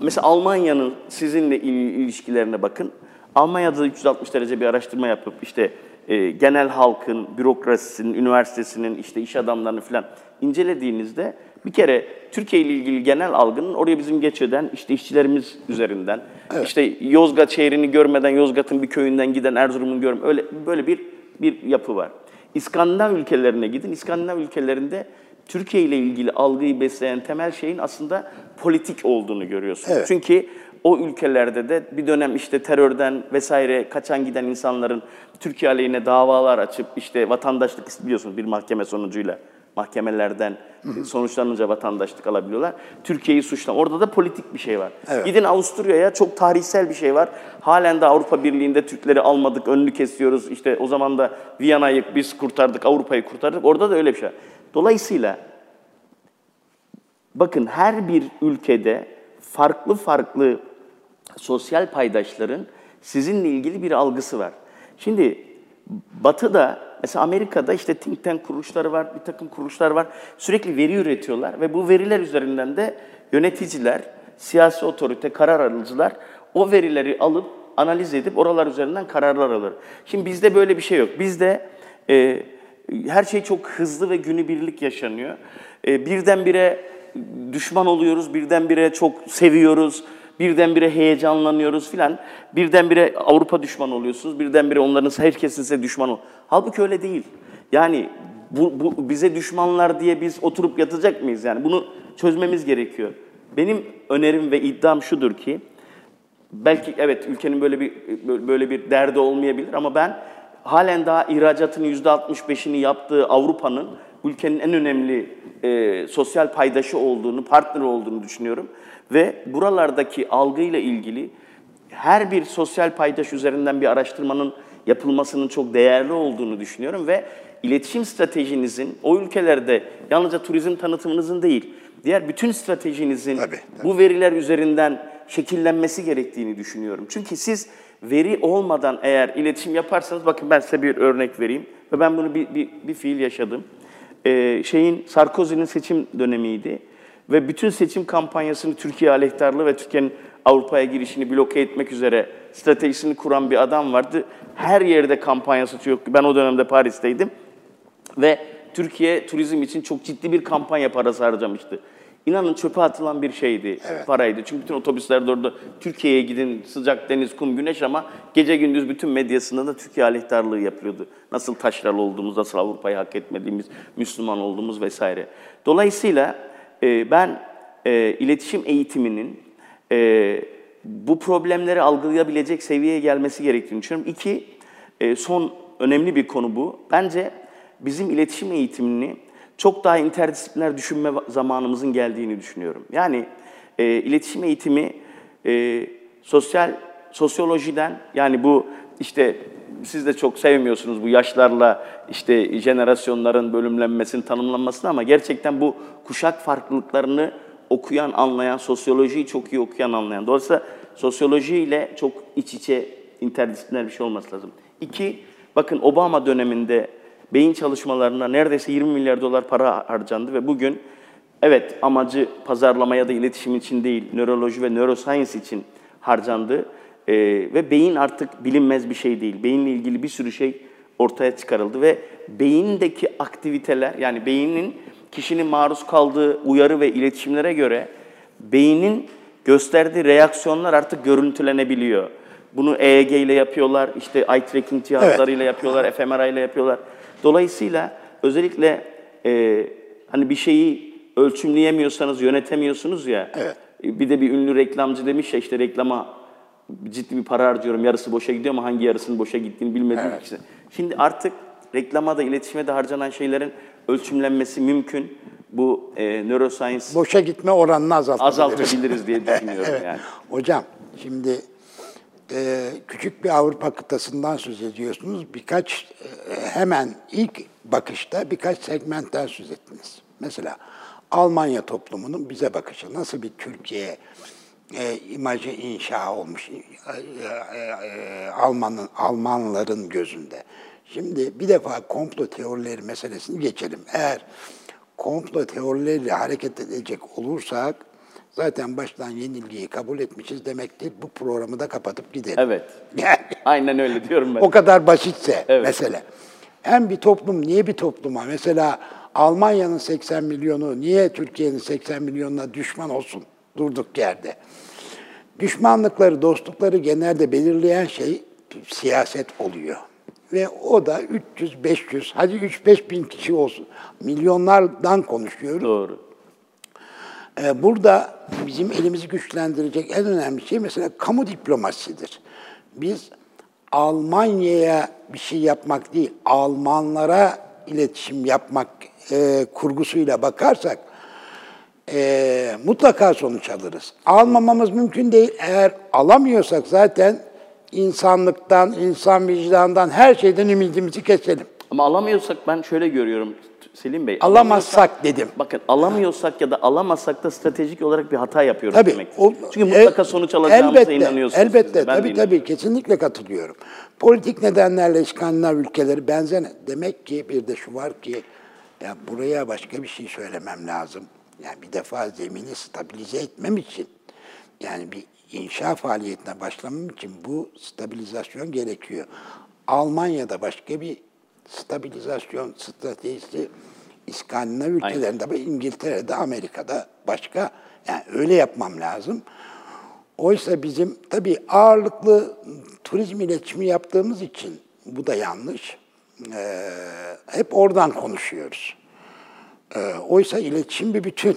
mesela Almanya'nın sizinle il- ilişkilerine bakın. Almanya'da 360 derece bir araştırma yapıp işte e, genel halkın, bürokrasisinin, üniversitesinin, işte iş adamlarını falan incelediğinizde bir kere Türkiye ile ilgili genel algının oraya bizim geç eden işte işçilerimiz üzerinden, işte Yozgat şehrini görmeden Yozgat'ın bir köyünden giden Erzurum'un görme öyle böyle bir bir yapı var. İskandinav ülkelerine gidin. İskandinav ülkelerinde Türkiye ile ilgili algıyı besleyen temel şeyin aslında politik olduğunu görüyorsunuz. Evet. Çünkü o ülkelerde de bir dönem işte terörden vesaire kaçan giden insanların Türkiye aleyhine davalar açıp işte vatandaşlık biliyorsunuz bir mahkeme sonucuyla mahkemelerden sonuçlanınca vatandaşlık alabiliyorlar. Türkiye'yi suçlan. Orada da politik bir şey var. Evet. Gidin Avusturya'ya çok tarihsel bir şey var. Halen de Avrupa Birliği'nde Türkleri almadık, önünü kesiyoruz. İşte o zaman da Viyana'yı biz kurtardık, Avrupa'yı kurtardık. Orada da öyle bir şey. var. Dolayısıyla bakın her bir ülkede farklı farklı sosyal paydaşların sizinle ilgili bir algısı var. Şimdi Batı'da, mesela Amerika'da işte think tank kuruluşları var, bir takım kuruluşlar var. Sürekli veri üretiyorlar ve bu veriler üzerinden de yöneticiler, siyasi otorite, karar alıcılar o verileri alıp analiz edip oralar üzerinden kararlar alır. Şimdi bizde böyle bir şey yok. Bizde e, her şey çok hızlı ve günübirlik yaşanıyor. E, birdenbire düşman oluyoruz, birdenbire çok seviyoruz, birdenbire heyecanlanıyoruz filan. Birdenbire Avrupa düşmanı oluyorsunuz, birdenbire onların herkesin size düşman ol. Halbuki öyle değil. Yani bu, bu bize düşmanlar diye biz oturup yatacak mıyız? Yani bunu çözmemiz gerekiyor. Benim önerim ve iddiam şudur ki, belki evet ülkenin böyle bir böyle bir derdi olmayabilir ama ben halen daha ihracatın %65'ini yaptığı Avrupa'nın ülkenin en önemli e, sosyal paydaşı olduğunu, partneri olduğunu düşünüyorum. Ve buralardaki algıyla ilgili her bir sosyal paydaş üzerinden bir araştırmanın yapılmasının çok değerli olduğunu düşünüyorum ve iletişim stratejinizin o ülkelerde yalnızca turizm tanıtımınızın değil, diğer bütün stratejinizin Tabii, tabii. bu veriler üzerinden şekillenmesi gerektiğini düşünüyorum. Çünkü siz veri olmadan eğer iletişim yaparsanız, bakın ben size bir örnek vereyim ve ben bunu bir, bir, bir fiil yaşadım. Ee, şeyin Sarkozy'nin seçim dönemiydi ve bütün seçim kampanyasını Türkiye aleyhtarlığı ve Türkiye'nin Avrupa'ya girişini bloke etmek üzere stratejisini kuran bir adam vardı. Her yerde kampanyası yok. Ben o dönemde Paris'teydim ve Türkiye turizm için çok ciddi bir kampanya parası harcamıştı. İnanın çöpe atılan bir şeydi, paraydı. Çünkü bütün otobüslerde orada Türkiye'ye gidin, sıcak deniz, kum, güneş ama gece gündüz bütün medyasında da Türkiye aleyhtarlığı yapılıyordu. Nasıl taşralı olduğumuz, nasıl Avrupa'yı hak etmediğimiz, Müslüman olduğumuz vesaire. Dolayısıyla e, ben e, iletişim eğitiminin e, bu problemleri algılayabilecek seviyeye gelmesi gerektiğini düşünüyorum. İki, e, son önemli bir konu bu. Bence bizim iletişim eğitimini çok daha interdisipliner düşünme zamanımızın geldiğini düşünüyorum. Yani e, iletişim eğitimi e, sosyal sosyolojiden yani bu işte siz de çok sevmiyorsunuz bu yaşlarla işte jenerasyonların bölümlenmesinin tanımlanmasını ama gerçekten bu kuşak farklılıklarını okuyan, anlayan, sosyolojiyi çok iyi okuyan, anlayan. Dolayısıyla sosyolojiyle çok iç içe interdisipliner bir şey olması lazım. İki, bakın Obama döneminde beyin çalışmalarına neredeyse 20 milyar dolar para harcandı ve bugün evet amacı pazarlama ya da iletişim için değil, nöroloji ve neuroscience için harcandı. Ee, ve beyin artık bilinmez bir şey değil. Beyinle ilgili bir sürü şey ortaya çıkarıldı ve beyindeki aktiviteler yani beynin kişinin maruz kaldığı uyarı ve iletişimlere göre beynin gösterdiği reaksiyonlar artık görüntülenebiliyor. Bunu EEG ile yapıyorlar, işte eye tracking cihazlarıyla yapıyorlar, fMRI ile yapıyorlar. Dolayısıyla özellikle e, hani bir şeyi ölçümleyemiyorsanız, yönetemiyorsunuz ya. Evet. E, Bir de bir ünlü reklamcı demiş ya işte reklama ciddi bir para harcıyorum, yarısı boşa gidiyor ama hangi yarısının boşa gittiğini bilmediğim Evet. için. Şimdi artık reklama da iletişime de harcanan şeylerin ölçümlenmesi mümkün. bu e, neuroscience Boşa gitme oranını azaltabiliriz. azaltabiliriz diye [LAUGHS] düşünüyorum Evet. yani. Hocam şimdi e, küçük bir Avrupa kıtasından söz ediyorsunuz. Birkaç e, hemen ilk bakışta birkaç segmentten söz ettiniz. Mesela Almanya toplumunun bize bakışı nasıl bir Türkiye e, imajı inşa olmuş e, e, e, Almanın Almanların gözünde. Şimdi bir defa komplo teorileri meselesini geçelim. Eğer komplo teorileriyle hareket edecek olursak zaten baştan yenilgiyi kabul etmişiz demektir. Bu programı da kapatıp gidelim. Evet. [LAUGHS] Yani Aynen öyle diyorum ben. o kadar basitse Evet. mesele. Hem bir toplum niye bir topluma mesela Almanya'nın 80 milyonu niye Türkiye'nin 80 milyonuna düşman olsun durduk yerde? Düşmanlıkları, dostlukları genelde belirleyen şey siyaset oluyor. Ve o da 300, 500, hadi 3-5 bin kişi olsun. Milyonlardan konuşuyoruz. Doğru. Ee, Burada bizim elimizi güçlendirecek en önemli şey mesela kamu diplomasidir. Biz Almanya'ya bir şey yapmak değil, Almanlara iletişim yapmak e, kurgusuyla bakarsak e, mutlaka sonuç alırız. Almamamız mümkün değil. Eğer alamıyorsak zaten insanlıktan, insan vicdanından, her şeyden ümidimizi keselim. Ama alamıyorsak ben şöyle görüyorum Selim Bey. Alamazsak dedim. Bakın alamıyorsak ya da alamazsak da stratejik olarak bir hata yapıyoruz Tabii. demek. o- Çünkü mutlaka el- sonuç alacağımıza elbette, inanıyorsunuz. Elbette, siz de, ben tabii tabii kesinlikle katılıyorum. Politik nedenlerle İskandinav ülkeleri benzer. Demek ki bir de şu var ki ya buraya başka bir şey söylemem lazım. Yani bir defa zemini stabilize etmem için yani bir inşa faaliyetine başlamam için bu stabilizasyon gerekiyor. Almanya'da başka bir stabilizasyon stratejisi İskandinav ülkelerinde ve İngiltere'de, Amerika'da başka. Yani öyle yapmam lazım. Oysa bizim tabii ağırlıklı turizm iletişimi yaptığımız için bu da yanlış. Ee, hep oradan konuşuyoruz. Ee, oysa iletişim bir bütün.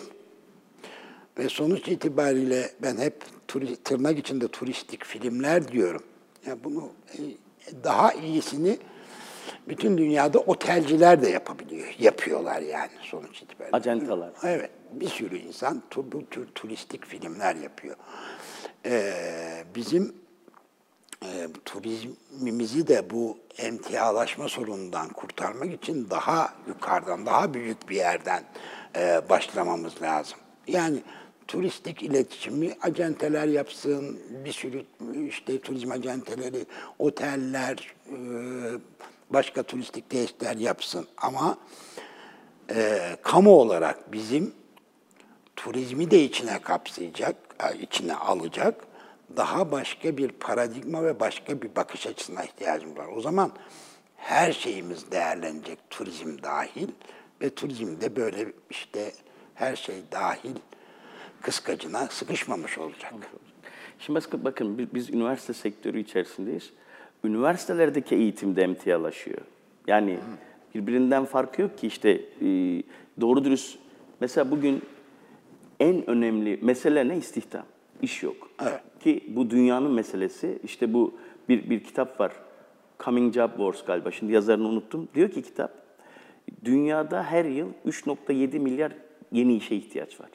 Ve sonuç itibariyle ben hep turi- tırnak içinde turistik filmler diyorum. Yani bunu e, daha iyisini bütün dünyada otelciler de yapabiliyor. Yapıyorlar yani sonuç itibariyle. Acentalar. Evet. Bir sürü insan bu tür turistik filmler yapıyor. Ee, bizim e, turizmimizi de bu emtialaşma sorunundan kurtarmak için daha yukarıdan, daha büyük bir yerden e, başlamamız lazım. Yani turistik iletişimi acenteler yapsın, bir sürü işte turizm acenteleri, oteller, e, başka turistik tesisler yapsın. Ama e, kamu olarak bizim turizmi de içine kapsayacak, içine alacak daha başka bir paradigma ve başka bir bakış açısına ihtiyacımız var. O zaman her şeyimiz değerlenecek, turizm dahil ve turizmde böyle işte her şey dahil kıskacına sıkışmamış olacak. Şimdi bakın, biz, biz üniversite sektörü içerisindeyiz. Üniversitelerdeki eğitim de emtialaşıyor. Yani birbirinden farkı yok ki işte e, doğru dürüst mesela bugün en önemli mesele ne? İstihdam. İş yok. Evet. Ki bu dünyanın meselesi. İşte bu bir, bir kitap var. Coming Job Wars galiba. Şimdi yazarını unuttum. Diyor ki kitap, dünyada her yıl 3.7 milyar yeni işe ihtiyaç var.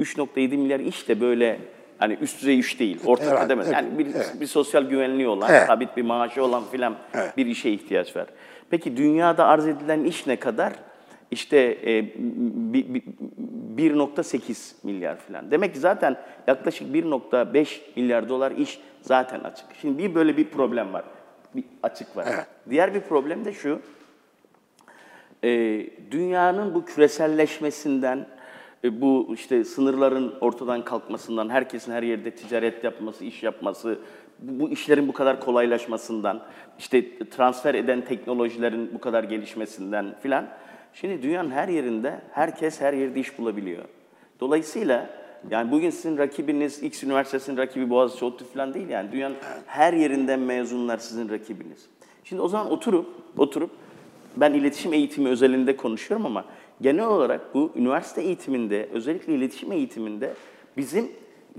3.7 milyar iş de böyle hani üst düzey iş değil. Orta Evet, kademe. Yani bir, evet. bir sosyal güvenliği olan, Evet. sabit bir maaşı olan filan Evet. bir işe ihtiyaç var. Peki dünyada arz edilen iş ne kadar? İşte e, bi- bi- 1.8 milyar filan. Demek ki zaten yaklaşık 1.5 milyar dolar iş zaten açık. Şimdi bir böyle bir problem var. Bir açık var. Evet. Diğer bir problem de şu. e, dünyanın bu küreselleşmesinden, e, bu işte sınırların ortadan kalkmasından, herkesin her yerde ticaret yapması, iş yapması, bu işlerin bu kadar kolaylaşmasından, işte transfer eden teknolojilerin bu kadar gelişmesinden filan. Şimdi dünyanın her yerinde herkes her yerde iş bulabiliyor. Dolayısıyla yani bugün sizin rakibiniz X üniversitesinin rakibi Boğaziçi ODTÜ falan değil yani dünyanın her yerinden mezunlar sizin rakibiniz. Şimdi o zaman oturup oturup ben iletişim eğitimi özelinde konuşuyorum ama genel olarak bu üniversite eğitiminde, özellikle iletişim eğitiminde bizim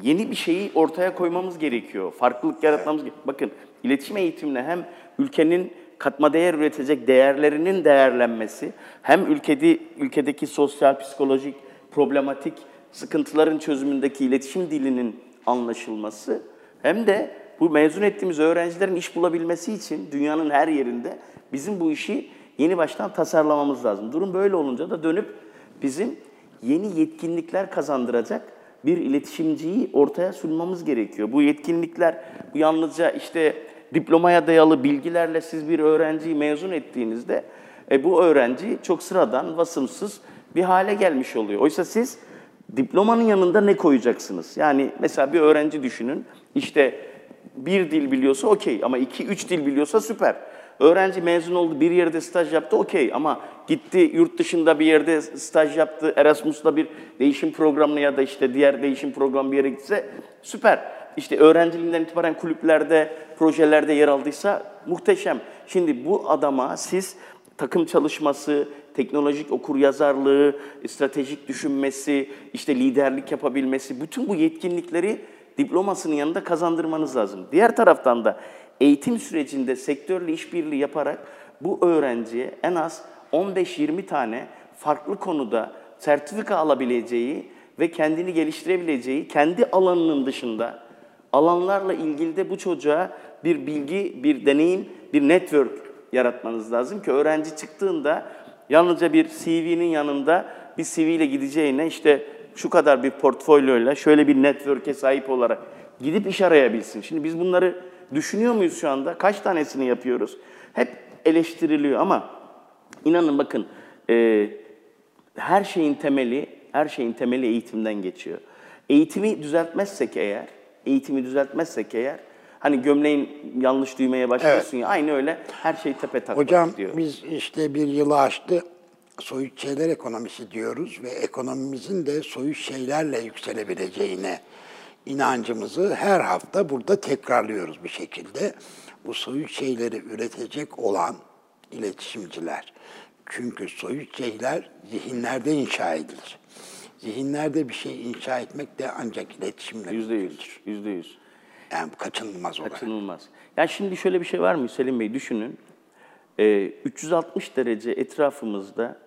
yeni bir şeyi ortaya koymamız gerekiyor. Farklılık yaratmamız gerekiyor. Bakın iletişim eğitimine hem ülkenin katma değer üretecek değerlerinin değerlenmesi, hem ülkede ülkedeki sosyal, psikolojik, problematik sıkıntıların çözümündeki iletişim dilinin anlaşılması, hem de bu mezun ettiğimiz öğrencilerin iş bulabilmesi için dünyanın her yerinde bizim bu işi yeni baştan tasarlamamız lazım. Durum böyle olunca da dönüp bizim yeni yetkinlikler kazandıracak bir iletişimciyi ortaya sunmamız gerekiyor. Bu yetkinlikler bu yalnızca işte diplomaya dayalı bilgilerle siz bir öğrenciyi mezun ettiğinizde e, bu öğrenci çok sıradan, vasımsız bir hale gelmiş oluyor. Oysa siz diplomanın yanında ne koyacaksınız? Yani mesela bir öğrenci düşünün, işte bir dil biliyorsa okey ama iki, üç dil biliyorsa süper. Öğrenci mezun oldu, bir yerde staj yaptı okey ama gitti yurt dışında bir yerde staj yaptı, Erasmus'la bir değişim programına ya da işte diğer değişim programı bir yere gitse süper. İşte öğrenciliğinden itibaren kulüplerde, projelerde yer aldıysa muhteşem. Şimdi bu adama siz takım çalışması, teknolojik okur yazarlığı, stratejik düşünmesi, işte liderlik yapabilmesi, bütün bu yetkinlikleri diplomasının yanında kazandırmanız lazım. Diğer taraftan da eğitim sürecinde sektörle işbirliği yaparak bu öğrenciye en az 15-20 tane farklı konuda sertifika alabileceği ve kendini geliştirebileceği, kendi alanının dışında alanlarla ilgili de bu çocuğa bir bilgi, bir deneyim, bir network yaratmanız lazım ki öğrenci çıktığında yalnızca bir CV'nin yanında bir CV ile gideceğine işte şu kadar bir portfolyoyla şöyle bir network'e sahip olarak gidip iş arayabilsin. Şimdi biz bunları düşünüyor muyuz şu anda? Kaç tanesini yapıyoruz? Hep eleştiriliyor ama inanın bakın e, her şeyin temeli, her şeyin temeli eğitimden geçiyor. Eğitimi düzeltmezsek eğer, eğitimi düzeltmezsek eğer, hani gömleğin yanlış düğmeye başlıyorsun ya, aynı öyle her şey tepe taklak Hocam diyor. biz işte bir yılı aştı soyut şeyler ekonomisi diyoruz ve ekonomimizin de soyut şeylerle yükselebileceğine inancımızı her hafta burada tekrarlıyoruz bir şekilde. Bu soyut şeyleri üretecek olan iletişimciler. Çünkü soyut şeyler zihinlerde inşa edilir. Zihinlerde bir şey inşa etmek de ancak iletişimle Yüzde yüz, yüzde yüz. Yani kaçınılmaz olarak. Kaçınılmaz. Yani şimdi şöyle bir şey var mı Selim Bey düşünün. Ee, 360 derece etrafımızda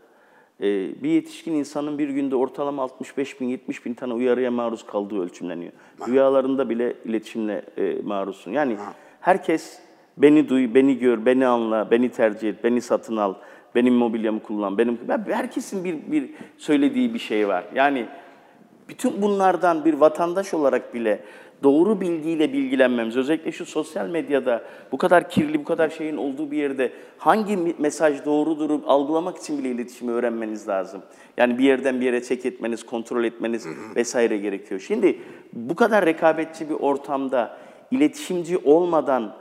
e, bir yetişkin insanın bir günde ortalama 65 bin, 70 bin tane uyarıya maruz kaldığı ölçümleniyor. Rüyalarında bile iletişimle e, maruzsun. Yani herkes beni duy, beni gör, beni anla, beni tercih et, beni satın al, benim mobilyamı kullan, benim... Herkesin bir, bir söylediği bir şey var. Yani bütün bunlardan bir vatandaş olarak bile doğru bilgiyle bilgilenmemiz, özellikle şu sosyal medyada bu kadar kirli, bu kadar şeyin olduğu bir yerde hangi mesaj doğrudur algılamak için bile iletişimi öğrenmeniz lazım. Yani bir yerden bir yere çek etmeniz, kontrol etmeniz vesaire gerekiyor. Şimdi bu kadar rekabetçi bir ortamda iletişimci olmadan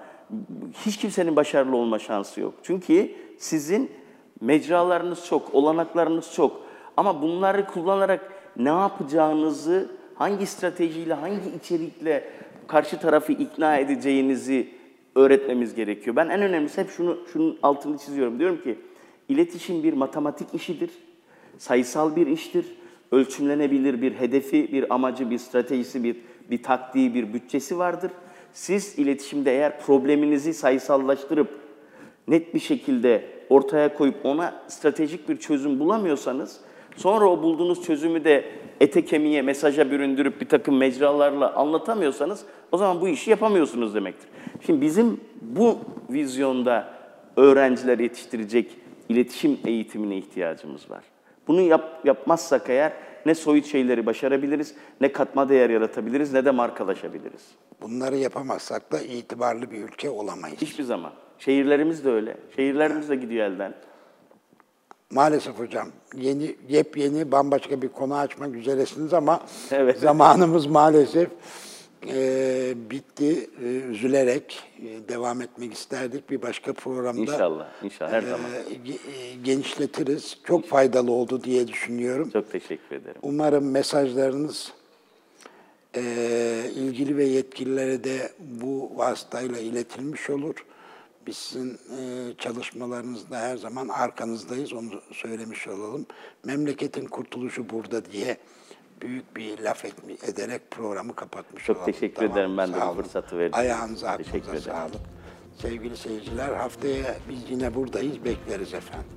hiç kimsenin başarılı olma şansı yok. Çünkü sizin mecralarınız çok, olanaklarınız çok. Ama bunları kullanarak ne yapacağınızı, hangi stratejiyle, hangi içerikle karşı tarafı ikna edeceğinizi öğretmemiz gerekiyor. Ben en önemlisi hep şunu şunun altını çiziyorum. Diyorum ki iletişim bir matematik işidir. Sayısal bir iştir. Ölçümlenebilir bir hedefi, bir amacı, bir stratejisi, bir bir taktiği, bir bütçesi vardır. Siz iletişimde eğer probleminizi sayısallaştırıp net bir şekilde ortaya koyup ona stratejik bir çözüm bulamıyorsanız, sonra o bulduğunuz çözümü de ete kemiğe, mesaja büründürüp bir takım mecralarla anlatamıyorsanız, o zaman bu işi yapamıyorsunuz demektir. Şimdi bizim bu vizyonda öğrenciler yetiştirecek iletişim eğitimine ihtiyacımız var. Bunu yap, yapmazsak eğer ne soyut şeyleri başarabiliriz, ne katma değer yaratabiliriz, ne de markalaşabiliriz. Bunları yapamazsak da itibarlı bir ülke olamayız. Hiçbir zaman. Şehirlerimiz de öyle. Şehirlerimiz de gidiyor elden. Maalesef hocam yeni yepyeni bambaşka bir konu açmak üzeresiniz ama [LAUGHS] Evet. zamanımız maalesef e, bitti. E, üzülerek e, devam etmek isterdik bir başka programda. İnşallah, inşallah her e, zaman. e, genişletiriz. Çok faydalı oldu diye düşünüyorum. Çok teşekkür ederim. Umarım mesajlarınız e, ilgili ve yetkililere de bu vasıtayla iletilmiş olur. Biz sizin e, çalışmalarınızda her zaman arkanızdayız, onu söylemiş olalım. Memleketin kurtuluşu burada diye büyük bir laf etmi, ederek programı kapatmış Çok olalım. teşekkür ederim ben de bu fırsatı verdiğiniz için. Ayağınıza, aklınıza sağlık. Sevgili seyirciler haftaya biz yine buradayız bekleriz efendim.